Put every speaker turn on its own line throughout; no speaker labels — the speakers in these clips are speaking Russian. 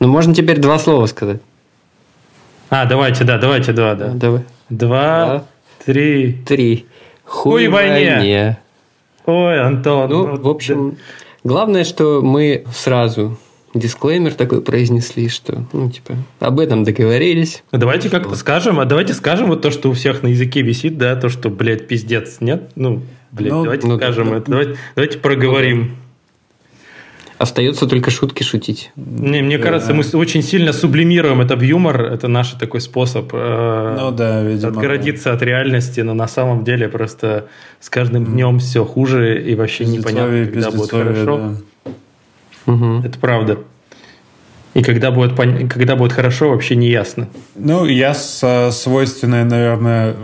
Ну, можно теперь два слова сказать.
А, давайте, да, давайте два, да.
Давай.
Два,
Два.
три.
Три.
Хуй войне. Ой, Антон.
Ну, в общем, главное, что мы сразу дисклеймер такой произнесли, что, ну, типа, об этом договорились.
да. Давайте как-то скажем, а давайте скажем вот то, что у всех на языке висит, да, то, что, блядь, пиздец, нет? Ну, блядь,
Ну,
давайте
ну,
скажем
да.
это. Давайте, давайте проговорим.
Остается только шутки шутить.
Не, мне
Да.
кажется, мы очень сильно сублимируем это в юмор. Это наш такой способ э,
Ну да, видимо.
отгородиться от реальности, но на самом деле просто с каждым днем все хуже и вообще непонятно, когда будет хорошо.
да.
Мгм.
Это правда. И когда будет, пон- когда будет хорошо, вообще не ясно.
Ну, я со свойственной, наверное,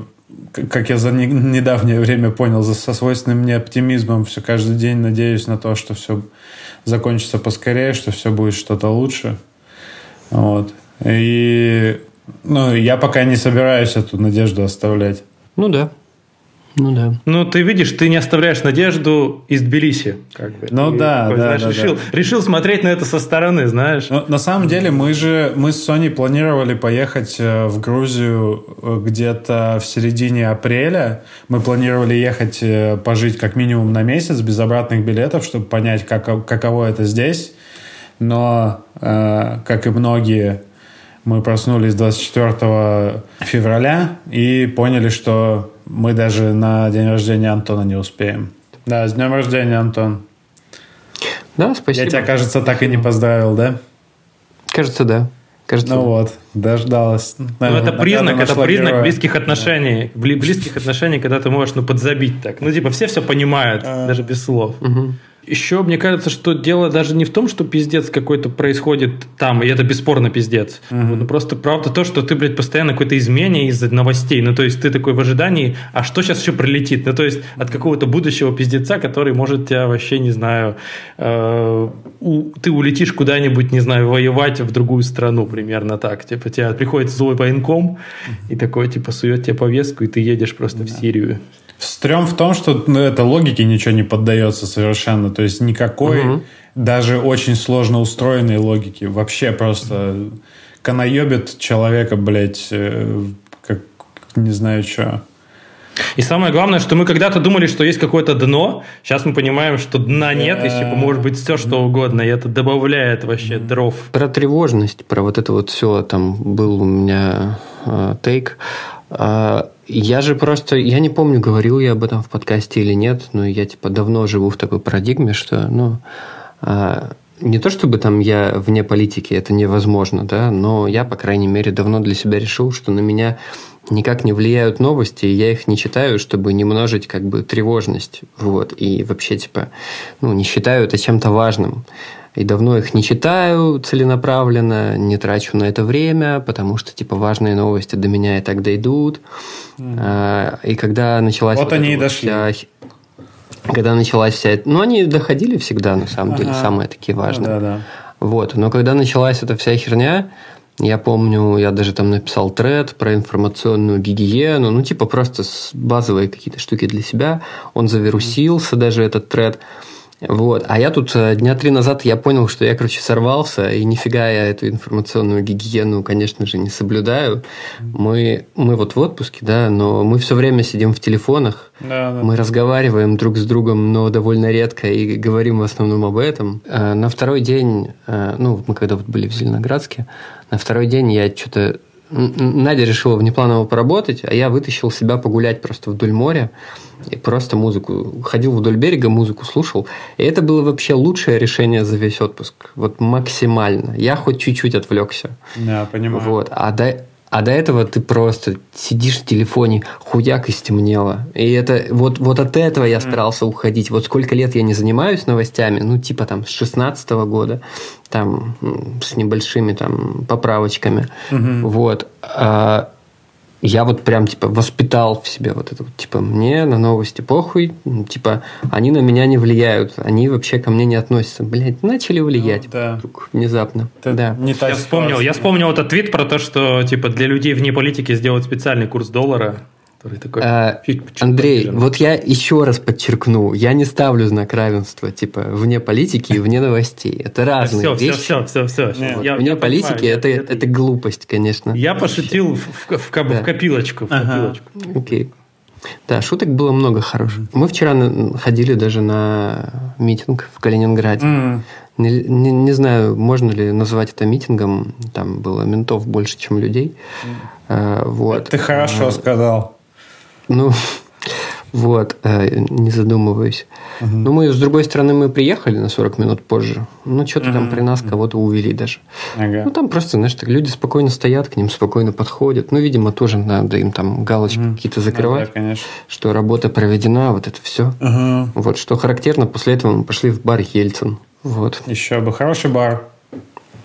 как я за не- недавнее время понял, со свойственным мне оптимизмом все каждый день надеюсь на то, что все закончится поскорее, что все будет что-то лучше. Вот. И ну, я пока не собираюсь эту надежду оставлять.
Ну да. Ну да.
Ну, ты видишь, ты не оставляешь надежду из Тбилиси. Как бы.
Ну
Ты
да,
такой,
да,
знаешь,
да,
решил,
да.
решил смотреть на это со стороны, знаешь.
Но на самом деле мы же мы с Соней планировали поехать э, в Грузию э, где-то в середине апреля. Мы планировали ехать э, пожить как минимум на месяц без обратных билетов, чтобы понять, как, каково это здесь. Но, э, как и многие, мы проснулись 24 февраля и поняли, что мы даже на день рождения Антона не успеем. Да, с днем рождения, Антон.
Да, спасибо.
Я тебя, кажется, так и не поздравил, да?
Кажется, да. Кажется,
Ну
да.
вот, дождалась.
Ну, это признак, это признак
героя.
близких отношений. Бли- Близких отношений, когда ты можешь, ну, подзабить так. Ну, типа, все все понимают,
А.
даже без слов.
Мгм.
Еще, мне кажется, что дело даже не в том, что пиздец какой-то происходит там, и это бесспорно пиздец.
Мгм.
Ну, просто правда то, что ты, блядь, постоянно какой-то измене из-за новостей. Ну, то есть ты такой в ожидании, а что сейчас еще прилетит? Ну, то есть от какого-то будущего пиздеца, который может тебя вообще, не знаю, э, у- ты улетишь куда-нибудь, не знаю, воевать в другую страну, примерно так. Типа, тебя приходит злой военком и такой, типа, сует тебе повестку, и ты едешь просто в Сирию.
Стрём в том, что ну, это логике ничего не поддается совершенно. То есть никакой,
Мгм.
даже очень сложно устроенной логики. Вообще просто канаебит человека, блядь, э, как не знаю что.
И самое главное, что мы когда-то думали, что есть какое-то дно, сейчас мы понимаем, что дна нет, и типа может быть все что угодно, и это добавляет вообще дров.
Про тревожность, про вот это вот все, там был у меня э, тейк. А, я же просто, я не помню, говорил я об этом в подкасте или нет, но я типа давно живу в такой парадигме, что, ну, а, не то чтобы там я вне политики, это невозможно, да, но я, по крайней мере, давно для себя решил, что на меня никак не влияют новости, я их не читаю, чтобы не множить как бы тревожность, вот, и вообще, типа, ну, не считаю это чем-то важным. И давно их не читаю целенаправленно, не трачу на это время, потому что, типа, важные новости до меня и так дойдут. А, И когда началась...
Вот они
эта
и дошли.
вся Когда началась вся... эта- Ну, они доходили всегда, на самом деле,
Ага.
самые такие важные.
Да, да.
Вот. Но когда началась эта вся херня, я помню, я даже там написал тред про информационную гигиену, ну, типа просто базовые какие-то штуки для себя. Он завирусился даже этот тред. Вот. А я тут э, дня три назад я понял, что я, короче, сорвался, и нифига я эту информационную гигиену, конечно же, не соблюдаю. Мы, мы вот в отпуске, да, но мы все время сидим в телефонах,
Да, да.
мы разговариваем друг с другом, но довольно редко и говорим в основном об этом. Э, На второй день, э, ну, мы когда вот были в Зеленоградске, на второй день я что-то... Надя решила внепланово поработать, а я вытащил себя погулять просто вдоль моря и просто музыку. Ходил вдоль берега, музыку слушал. И это было вообще лучшее решение за весь отпуск. Вот максимально. Я хоть чуть-чуть отвлекся.
Да, понимаю.
Вот. А до, а до этого ты просто сидишь в телефоне, хуяк и стемнело. И это вот, вот от этого я старался уходить. Вот сколько лет я не занимаюсь новостями, ну, типа там с 16 года, там с небольшими там поправочками. Вот. А я вот прям типа воспитал в себе вот это вот, типа мне на новости похуй, типа они на меня не влияют, они вообще ко мне не относятся. Блять, начали влиять
Ну, да.
вдруг внезапно.
Это
да.
не
Я вспомнил, я вспомнил этот твит про то, что типа для людей вне политики сделать специальный курс доллара.
Который такой... А, Андрей, вот я еще раз подчеркну, я не ставлю знак равенства, типа, вне политики и вне новостей. Это разные
все, вещи. Все, все, все, все.
Вот. Я, вне я политики понимаю, это, это, это глупость, конечно.
Я пошутил в, в, в, да. в копилочку. В ага.
копилочку. Окей. Да, шуток было много хороших. Мы вчера ходили даже на митинг в Калининграде. Mm. Не, не, не знаю, можно ли назвать это митингом. Там было ментов больше, чем людей. Mm. А, вот.
Ты хорошо а, сказал.
Ну, вот, э, не задумываясь. Угу. Ну, мы, с другой стороны, мы приехали на 40 минут позже. Ну, что-то угу. там при нас кого-то увели даже. Ага. Ну, там просто, знаешь, так люди спокойно стоят, к ним спокойно подходят. Ну, видимо, тоже надо им там галочки угу. какие-то закрывать, ну, да, что работа проведена, вот это все. Угу. Вот, что характерно, после этого мы пошли в бар Ельцин. Вот.
Еще бы, хороший бар.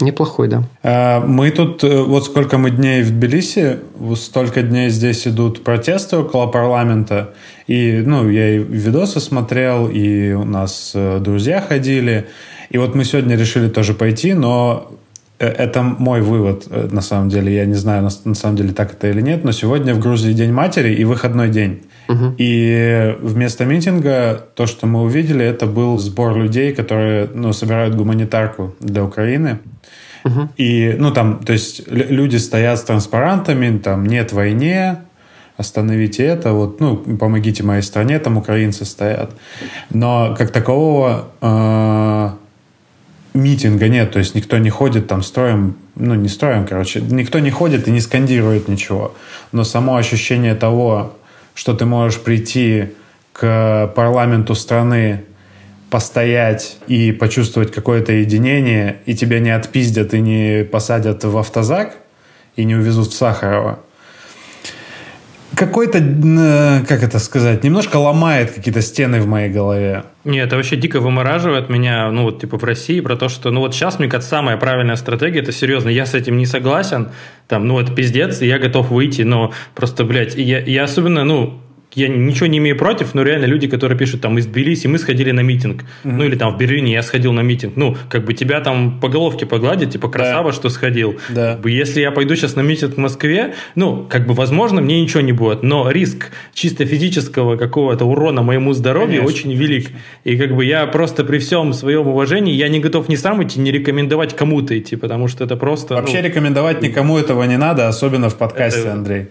Неплохой, да.
А, мы тут, э, вот сколько мы дней в Тбилиси, столько дней здесь идут протесты около парламента. И, ну, я и видосы смотрел, и у нас э, друзья ходили. И вот мы сегодня решили тоже пойти, но э, это мой вывод, на самом деле. Я не знаю, на самом деле так это или нет, но сегодня в Грузии День матери и выходной день. Угу. И вместо митинга то, что мы увидели, это был сбор людей, которые ну, собирают гуманитарку для Украины. Угу. И, ну, там, то есть люди стоят с транспарантами, там, нет войне, остановите это, вот, ну, помогите моей стране, там украинцы стоят. Но как такового э, митинга нет, то есть никто не ходит там строем, ну, не строем, короче, никто не ходит и не скандирует ничего. Но само ощущение того, что ты можешь прийти к парламенту страны постоять и почувствовать какое-то единение, и тебя не отпиздят и не посадят в автозак, и не увезут в Сахарова, какой-то, как это сказать, немножко ломает какие-то стены в моей голове.
Нет, это вообще дико вымораживает меня, ну вот типа в России, про то, что, ну вот сейчас, мне кажется, самая правильная стратегия, это серьезно, я с этим не согласен, там, ну это пиздец, и я готов выйти, но просто, блядь, я, я особенно, ну, я ничего не имею против, но реально люди, которые пишут там из Тбилиси, мы сходили на митинг, mm-hmm. ну или там в Берлине я сходил на митинг, ну как бы тебя там по головке погладят, типа красава, да. что сходил. Да. Как бы, если я пойду сейчас на митинг в Москве, ну как бы возможно мне ничего не будет, но риск чисто физического какого-то урона моему здоровью конечно, очень велик. Конечно. И как бы я просто при всем своем уважении, я не готов ни сам идти, ни рекомендовать кому-то идти, потому что это просто...
Вообще ну, рекомендовать никому этого не надо, особенно в подкасте, это... Андрей.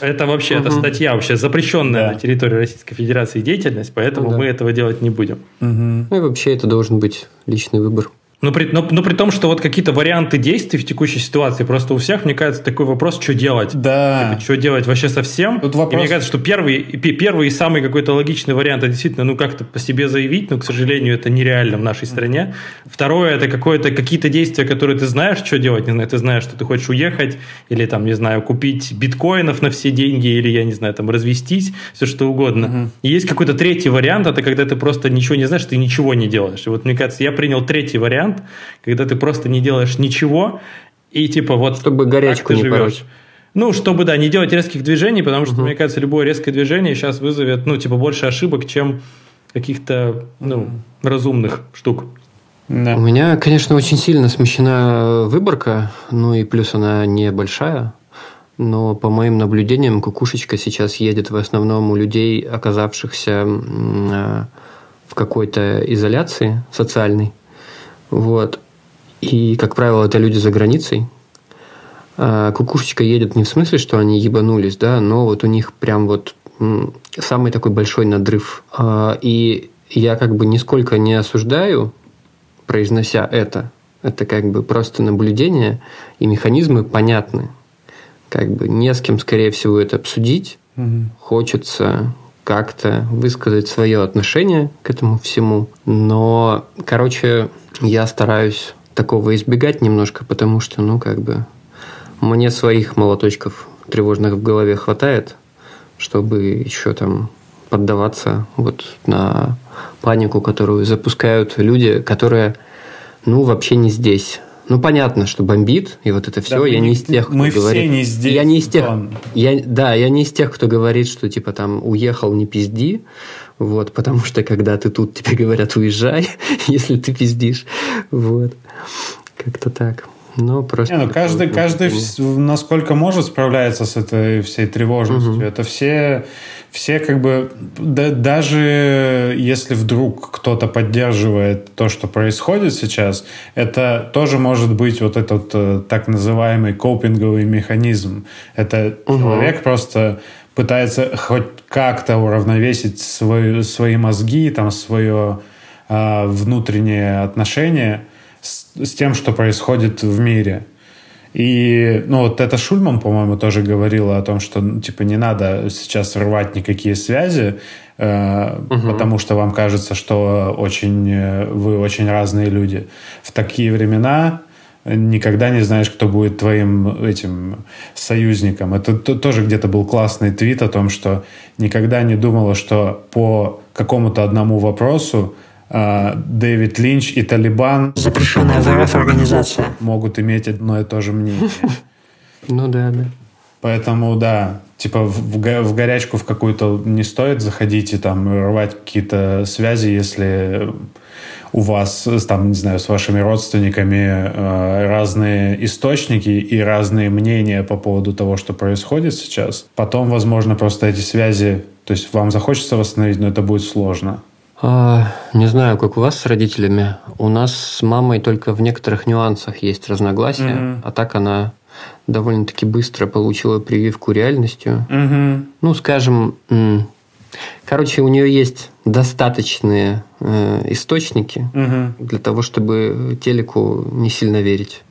Это вообще, угу. это статья вообще запрещенная да. на территории Российской Федерации деятельность, поэтому ну, да. мы этого делать не будем.
Угу. Ну и вообще это должен быть личный выбор.
Но при, но, но при том, что вот какие-то варианты действий в текущей ситуации, просто у всех, мне кажется, такой вопрос, что делать.
Да.
Типа, что делать вообще совсем. Тут вопрос... И мне кажется, что первый, первый и самый какой-то логичный вариант, это действительно, ну, как-то по себе заявить, но, к сожалению, это нереально в нашей стране. Второе, это какое-то, какие-то действия, которые ты знаешь, что делать, не знаю, ты знаешь, что ты хочешь уехать, или там, не знаю, купить биткоинов на все деньги, или, я не знаю, там, развестись, все что угодно. Угу. И есть какой-то третий вариант, это когда ты просто ничего не знаешь, ты ничего не делаешь. И вот, мне кажется, я принял третий вариант, вариант, когда ты просто не делаешь ничего, и типа вот...
Чтобы горячку не живешь.
Ну, чтобы, да, не делать резких движений, потому что, угу. мне кажется, любое резкое движение сейчас вызовет, ну, типа, больше ошибок, чем каких-то, ну, разумных штук.
Да. У меня, конечно, очень сильно смещена выборка, ну и плюс она небольшая, но по моим наблюдениям кукушечка сейчас едет в основном у людей, оказавшихся а, в какой-то изоляции социальной. Вот. И, как правило, это люди за границей. А кукушечка едет не в смысле, что они ебанулись, да, но вот у них прям вот самый такой большой надрыв. А, и я как бы нисколько не осуждаю, произнося это. Это как бы просто наблюдение, и механизмы понятны. Как бы не с кем, скорее всего, это обсудить. Угу. Хочется как-то высказать свое отношение к этому всему. Но, короче, я стараюсь такого избегать немножко, потому что, ну, как бы, мне своих молоточков тревожных в голове хватает, чтобы еще там поддаваться вот на панику, которую запускают люди, которые, ну, вообще не здесь. Ну, понятно, что бомбит, и вот это все. Да, я не из тех, кто
мы
говорит...
все не здесь.
Я не из тех... Я, да, я не из тех, кто говорит, что, типа, там, уехал, не пизди. Вот, потому что когда ты тут, тебе говорят, уезжай, если ты пиздишь. Вот. Как-то так. Ну, просто...
Не, ну, каждый, каждый насколько может справляется с этой всей тревожностью. Угу. Это все, все как бы... Да, даже если вдруг кто-то поддерживает то, что происходит сейчас, это тоже может быть вот этот э, так называемый копинговый механизм. Это угу. человек просто пытается хоть как-то уравновесить свой, свои мозги, там, свое э, внутреннее отношение с, с тем, что происходит в мире. И, ну, вот это Шульман, по-моему, тоже говорила о том, что, ну, типа, не надо сейчас рвать никакие связи, э, угу. потому что вам кажется, что очень, э, вы очень разные люди. В такие времена никогда не знаешь, кто будет твоим этим союзником. Это тоже где-то был классный твит о том, что никогда не думала, что по какому-то одному вопросу а, Дэвид Линч и Талибан
запрещенная в РФ организация
могут иметь одно и то же мнение.
Ну да, да.
Поэтому да, типа в, в горячку в какую-то не стоит заходить и там рвать какие-то связи, если у вас, там, не знаю, с вашими родственниками э, разные источники и разные мнения по поводу того, что происходит сейчас. Потом, возможно, просто эти связи, то есть вам захочется восстановить, но это будет сложно.
А, не знаю, как у вас с родителями. У нас с мамой только в некоторых нюансах есть разногласия, mm-hmm. а так она довольно-таки быстро получила прививку реальностью.
Mm-hmm.
Ну, скажем, короче, у нее есть достаточные э, источники
mm-hmm.
для того, чтобы телеку не сильно верить.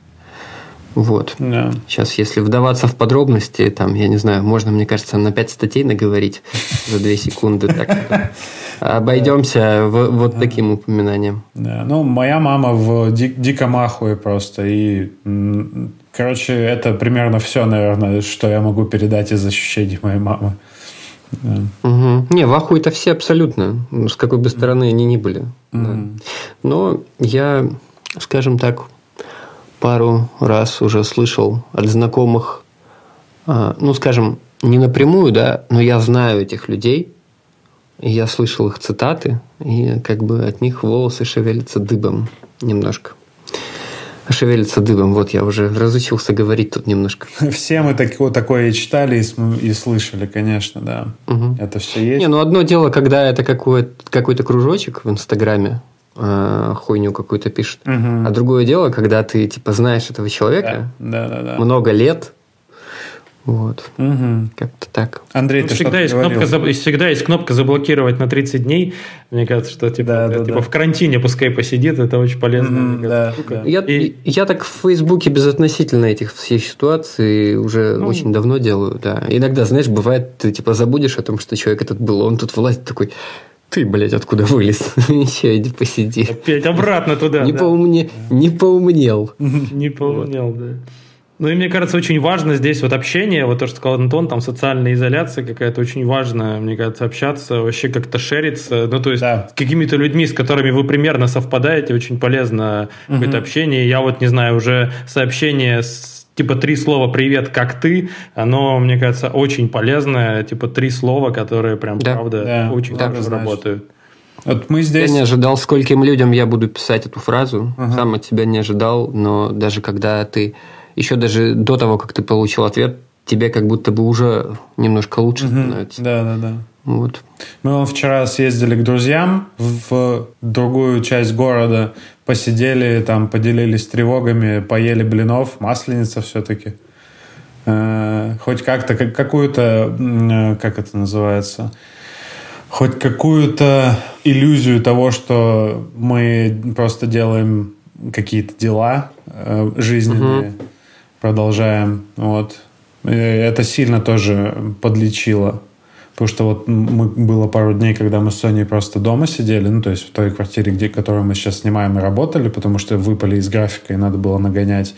Вот.
Yeah.
Сейчас, если вдаваться в подробности, там, я не знаю, можно, мне кажется, на пять статей наговорить за две секунды. Так, обойдемся в, вот таким упоминанием.
Да. Ну, моя мама в ди- диком ахуе просто. И, короче, это примерно все, наверное, что я могу передать из ощущений моей мамы.
Да. Угу. Не, в ахуе-то все абсолютно, с какой бы стороны они ни были.
Угу. Да.
Но я, скажем так, пару раз уже слышал от знакомых, а, ну, скажем, не напрямую, да, но я знаю этих людей, я слышал их цитаты, и как бы от них волосы шевелятся дыбом немножко. Шевелится дыбом. Вот я уже разучился говорить тут немножко.
Все мы так, вот такое и читали, и, и слышали, конечно, да.
Угу.
Это все есть.
Не, ну одно дело, когда это какой-то, какой-то кружочек в Инстаграме, э, хуйню какую-то пишет.
Угу.
А другое дело, когда ты типа знаешь этого человека
да, да, да, да.
много лет, вот.
Угу.
Как-то так.
Андрей,
ну,
ты
всегда, есть кнопка, всегда есть кнопка заблокировать на 30 дней. Мне кажется, что типа, да, да, типа да. в карантине пускай посидит, это очень полезно.
Mm, да, да.
Я, и... я так в Фейсбуке безотносительно этих всей ситуации уже ну, очень давно делаю. Да. Иногда, знаешь, бывает, ты типа забудешь о том, что человек этот был, он тут власть такой ты, блядь, откуда вылез? Еще иди посиди.
Опять обратно туда.
Не, да. поумне... не поумнел.
Не поумнел, да. Ну и мне кажется, очень важно здесь вот общение, вот то, что сказал Антон, там социальная изоляция какая-то очень важная, мне кажется, общаться, вообще как-то шериться, ну то есть да. с какими-то людьми, с которыми вы примерно совпадаете, очень полезно угу. какое-то общение. Я вот, не знаю, уже сообщение с типа три слова «привет, как ты», оно, мне кажется, очень полезное, типа три слова, которые прям, да. правда, да. очень да, хорошо работают.
Вот мы здесь...
Я не ожидал, скольким людям я буду писать эту фразу. Ага. Сам от тебя не ожидал, но даже когда ты еще даже до того, как ты получил ответ, тебе как будто бы уже немножко лучше угу. становится.
Да, да, да.
Вот.
Мы вчера съездили к друзьям в другую часть города, посидели там, поделились тревогами, поели блинов, масленица все-таки. Э, хоть как-то, какую-то, э, как это называется, хоть какую-то иллюзию того, что мы просто делаем какие-то дела э, жизненные. Угу продолжаем. Вот. И это сильно тоже подлечило. Потому что вот мы, было пару дней, когда мы с Соней просто дома сидели, ну, то есть в той квартире, где, которую мы сейчас снимаем, и работали, потому что выпали из графика, и надо было нагонять.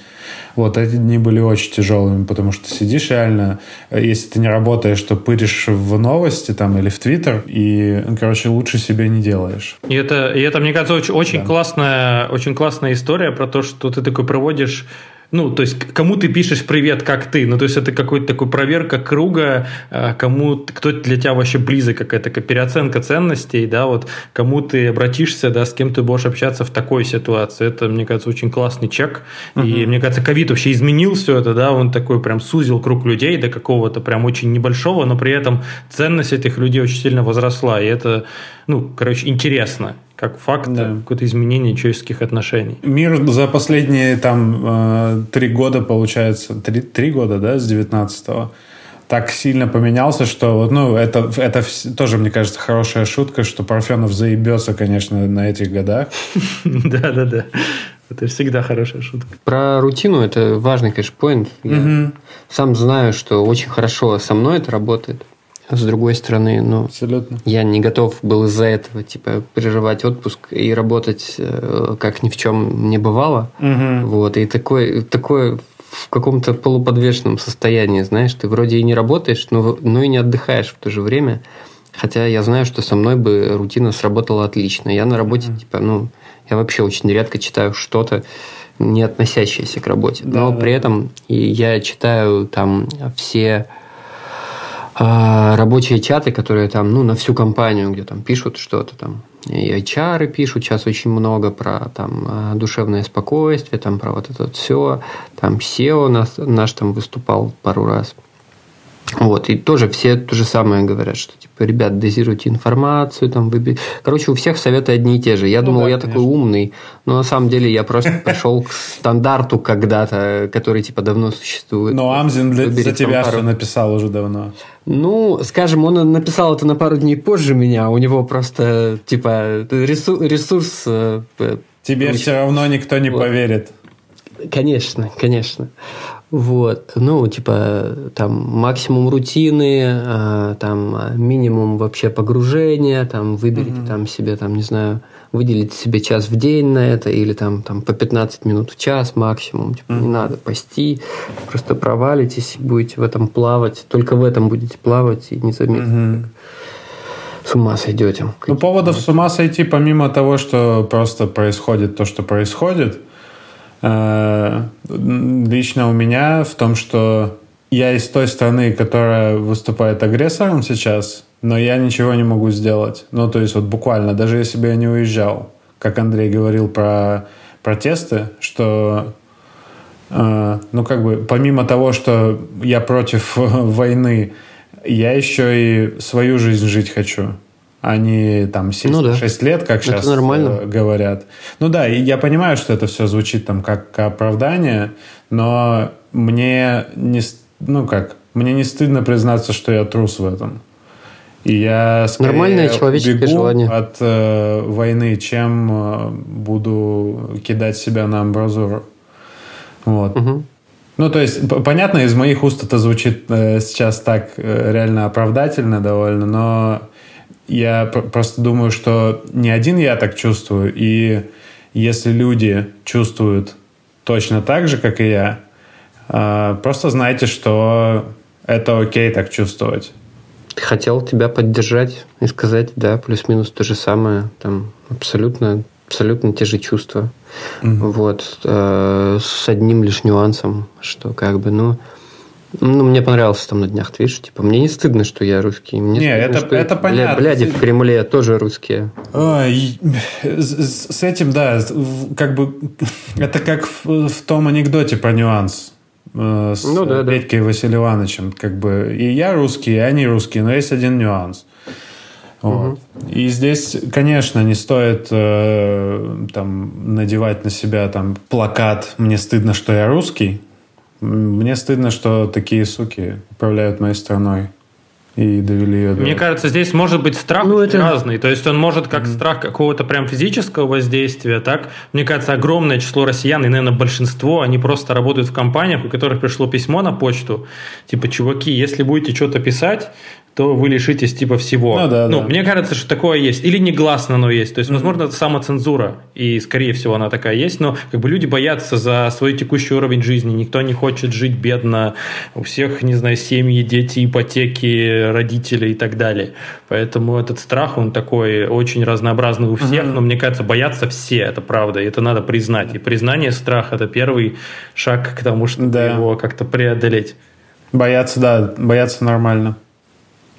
Вот эти дни были очень тяжелыми, потому что сидишь реально, если ты не работаешь, то пыришь в новости там или в Твиттер, и, короче, лучше себе не делаешь.
И это, и это мне кажется, очень, очень, да. классная, очень классная история про то, что ты такой проводишь ну, то есть, кому ты пишешь привет, как ты? Ну, то есть, это какой-то такой проверка круга, э, кому, кто для тебя вообще близок, какая-то переоценка ценностей, да, вот, кому ты обратишься, да, с кем ты будешь общаться в такой ситуации. Это, мне кажется, очень классный чек. Угу. И, мне кажется, ковид вообще изменил все это, да, он такой прям сузил круг людей до какого-то прям очень небольшого, но при этом ценность этих людей очень сильно возросла. И это, ну, короче, интересно как факт да. какое-то изменение человеческих отношений.
Мир за последние там э, три года, получается, три, три года, да, с 19-го, так сильно поменялся, что вот, ну, это, это тоже, мне кажется, хорошая шутка, что Парфенов заебется, конечно, на этих годах.
Да-да-да. Это всегда хорошая шутка.
Про рутину это важный, конечно, поинт. Я сам знаю, что очень хорошо со мной это работает. С другой стороны, ну,
Абсолютно.
я не готов был из-за этого, типа, прерывать отпуск и работать, э, как ни в чем не бывало.
Угу.
Вот, и такой, такой в каком-то полуподвешенном состоянии, знаешь, ты вроде и не работаешь, но, но и не отдыхаешь в то же время. Хотя я знаю, что со мной бы рутина сработала отлично. Я на работе, mm типа, ну, я вообще очень редко читаю что-то, не относящееся к работе. Да, но да. при этом я читаю там все а, рабочие чаты, которые там, ну, на всю компанию, где там пишут что-то там. И HR пишут сейчас очень много про там а, душевное спокойствие, там про вот это вот все. Там SEO наш, наш там выступал пару раз. Вот, и тоже все то же самое говорят, что типа, ребят, дозируйте информацию, там, вы... Короче, у всех советы одни и те же. Я ну, думал, да, я конечно. такой умный, но на самом деле я просто пришел к стандарту когда-то, который типа давно существует.
Но Амзин для, за тебя все написал уже давно.
Ну, скажем, он написал это на пару дней позже меня, у него просто типа ресурс... ресурс э,
Тебе все равно никто не вот. поверит.
Конечно, конечно. Вот, ну, типа, там, максимум рутины, а, там, минимум вообще погружения, там, выберите mm-hmm. там себе, там, не знаю, выделите себе час в день на это, или там, там по 15 минут в час максимум, типа, mm-hmm. не надо пасти, просто провалитесь, будете в этом плавать, только в этом будете плавать и не заметите, mm-hmm. с ума сойдете.
Ну, поводов с ума сойти, помимо того, что просто происходит то, что происходит – лично у меня в том, что я из той страны, которая выступает агрессором сейчас, но я ничего не могу сделать. Ну, то есть вот буквально, даже если бы я не уезжал, как Андрей говорил про протесты, что э, ну, как бы, помимо того, что я против войны, я еще и свою жизнь жить хочу а не там 6, ну, да. 6 лет, как это сейчас нормально. Э, говорят. Ну да, и я понимаю, что это все звучит там как оправдание, но мне не, ну как, мне не стыдно признаться, что я трус в этом. И я скорее Нормальное человеческое бегу желание. от э, войны, чем э, буду кидать себя на амбразуру. Вот. Угу. Ну, то есть, понятно, из моих уст это звучит э, сейчас так э, реально оправдательно довольно, но я просто думаю, что не один я так чувствую, и если люди чувствуют точно так же, как и я, а, просто знайте, что это окей так чувствовать.
Хотел тебя поддержать и сказать, да, плюс-минус то же самое, там абсолютно, абсолютно те же чувства. Угу. Вот, э, с одним лишь нюансом, что как бы, ну, ну, мне понравился там на днях твич. Типа, мне не стыдно, что я русский. Мне
не,
стыдно,
это, это понятно.
Бляди в Кремле тоже русские.
А, и, с, с этим, да, как бы это как в, в том анекдоте про нюанс э, с ну, да, Петькой да. Ивановичем. Как бы и я русский, и они русские, но есть один нюанс. Вот. Угу. И здесь, конечно, не стоит э, там надевать на себя там плакат «Мне стыдно, что я русский», мне стыдно, что такие суки управляют моей страной и довели ее
до... Мне кажется, здесь может быть страх ну, это... разный. То есть он может как mm-hmm. страх какого-то прям физического воздействия, так? Мне кажется, огромное число россиян, и, наверное, большинство, они просто работают в компаниях, у которых пришло письмо на почту, типа, чуваки, если будете что-то писать, то вы лишитесь типа всего.
Ну да,
ну
да.
мне кажется, что такое есть. Или негласно оно есть. То есть, возможно, это самоцензура, и, скорее всего, она такая есть, но как бы люди боятся за свой текущий уровень жизни. Никто не хочет жить бедно. У всех, не знаю, семьи, дети, ипотеки, родители и так далее. Поэтому этот страх, он такой очень разнообразный у всех, но мне кажется, боятся все, это правда, и это надо признать. И признание страха – это первый шаг к тому, чтобы
Да.
его как-то преодолеть.
Бояться, да, бояться нормально.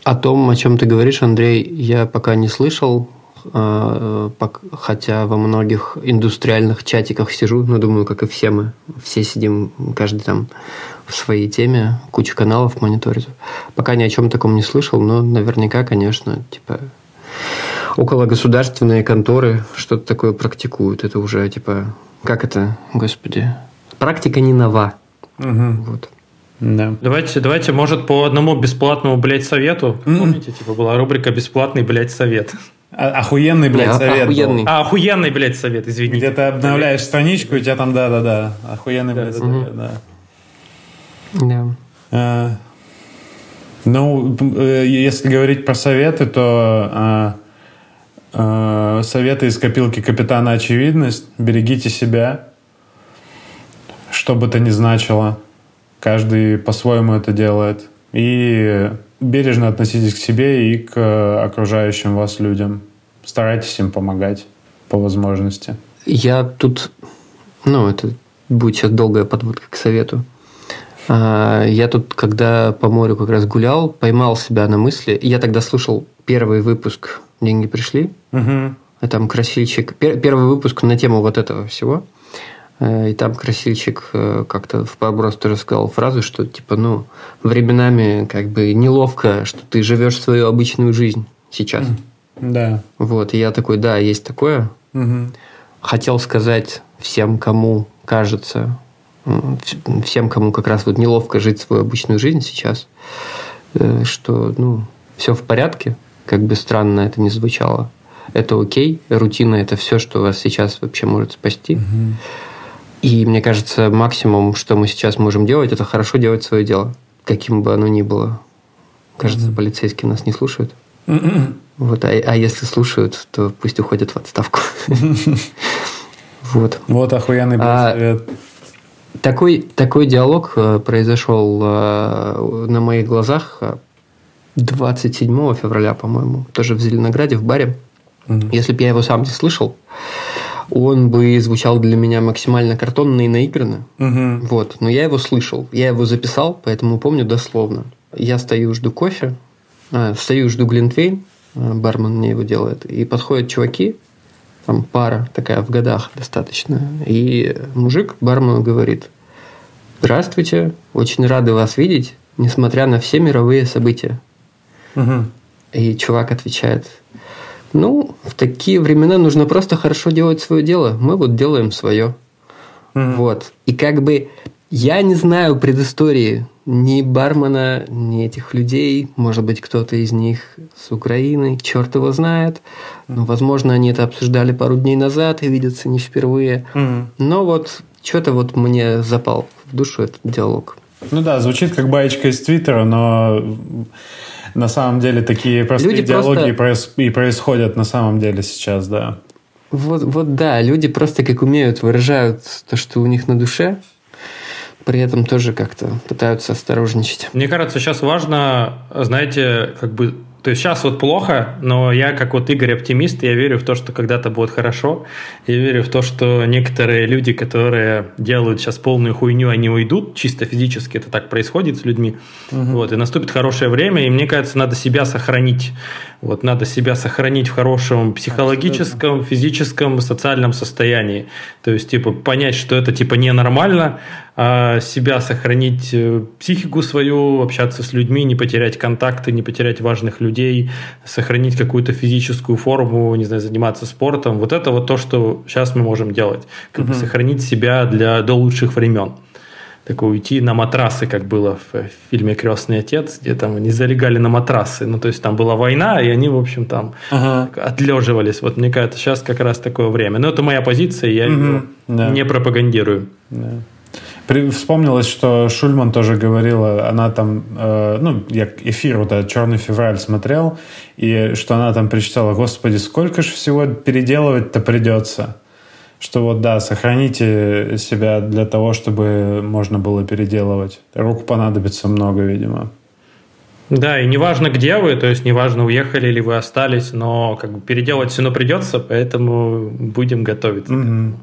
О том, о чем ты говоришь, Андрей, я пока не слышал, э, пок- хотя во многих индустриальных чатиках сижу, ну, думаю, как и все мы. Все сидим, каждый там в своей теме, кучу каналов мониторит. Пока ни о чем таком не слышал, но наверняка, конечно, типа около государственные конторы что-то такое практикуют. Это уже, типа, как это, господи, практика не нова. Вот.
Да.
Давайте, давайте, может, по одному бесплатному, блядь, совету. Помните, типа, была рубрика «Бесплатный, блядь, совет».
А- Охуенный, блядь,
Не,
совет был.
охуенный.
А, охуенный, блядь, совет, извините.
Где ты обновляешь страничку, и у тебя там, да-да-да, охуенный, блядь, совет, да.
Да.
А, Ну, э, если говорить про советы, то а, а, советы из копилки капитана Очевидность. Берегите себя, что бы то ни значило. Каждый по-своему это делает. И бережно относитесь к себе и к окружающим вас людям. Старайтесь им помогать по возможности.
Я тут, ну, это будет сейчас долгая подводка к совету. А, Я тут, когда по морю как раз гулял, поймал себя на мысли. Я тогда слушал первый выпуск «Деньги пришли».
Мгм.
А Там красильщик... пер- Первый выпуск на тему вот этого всего. Э, И там красильщик э, как-то в проброс тоже сказал фразу, что типа, ну, временами как бы неловко, что ты живешь свою обычную жизнь сейчас.
Да.
Вот, и я такой, да, есть такое.
Мгм.
Хотел сказать всем, кому кажется, всем, кому как раз вот неловко жить свою обычную жизнь сейчас, э, что, ну, все в порядке, как бы странно это ни звучало. Это окей, рутина – это все, что вас сейчас вообще может спасти. И мне кажется, максимум, что мы сейчас можем делать, это хорошо делать свое дело, каким бы оно ни было. Кажется, полицейские нас не слушают. Вот, а, а если слушают, то пусть уходят в отставку. Вот.
Вот охуенный
А,
совет.
Такой, такой диалог э, произошел э, на моих глазах э, 27 февраля, по-моему, тоже в Зеленограде, в баре. Если бы я его сам не слышал, он бы звучал для меня максимально картонно и наигранно.
Мгм.
Вот, но я его слышал, я его записал, поэтому помню дословно. Я стою, жду кофе, а, стою, жду глинтвейн, а, бармен мне его делает, и подходят чуваки, там пара такая в годах достаточно, и мужик бармену говорит, здравствуйте, очень рады вас видеть, несмотря на все мировые события.
Мгм.
И чувак отвечает, ну, в такие времена нужно просто хорошо делать свое дело. Мы вот делаем свое. Вот. И как бы я не знаю предыстории ни бармена, ни этих людей. Может быть, кто-то из них с Украины, черт его знает. Но, возможно, они это обсуждали пару дней назад и видятся не впервые.
Мгм.
Но вот что-то вот мне запал в душу этот диалог.
Ну да, звучит как баечка из Твиттера, но на самом деле такие простые
Люди
диалоги
просто-
и происходят на самом деле сейчас, да.
Вот, вот да, люди просто как умеют выражают то, что у них на душе, при этом тоже как-то пытаются осторожничать.
Мне кажется, сейчас важно, знаете, как бы то есть сейчас вот плохо, но я как вот Игорь оптимист, я верю в то, что когда-то будет хорошо. Я верю в то, что некоторые люди, которые делают сейчас полную хуйню, они уйдут, чисто физически это так происходит с людьми. Вот, и наступит хорошее время, и мне кажется, надо себя сохранить. Вот, надо себя сохранить в хорошем психологическом, физическом, социальном состоянии. То есть, типа, понять, что это, типа, ненормально, а себя сохранить, э, психику свою, общаться с людьми, не потерять контакты, не потерять важных людей, сохранить какую-то физическую форму, не знаю, заниматься спортом. Вот это вот то, что сейчас мы можем делать. Как бы сохранить себя для, до лучших времен. Такой уйти на матрасы, как было в э, фильме «Крестный отец», где там они залегали на матрасы. Ну, то есть там была война, и они, в общем, там
Ага.
отлеживались. Вот мне кажется, сейчас как раз такое время. Но это моя позиция, я ее
да.
не пропагандирую.
Да. При, вспомнилось, что Шульман тоже говорила, она там, э, ну, я эфир вот этот «Черный февраль» смотрел, и что она там причитала, господи, сколько же всего переделывать-то придется. Что вот, да, сохраните себя для того, чтобы можно было переделывать. Рук понадобится много, видимо.
Да, и неважно, где вы, то есть неважно, уехали или вы остались, но как бы переделать все равно придется, поэтому будем готовиться.
Угу.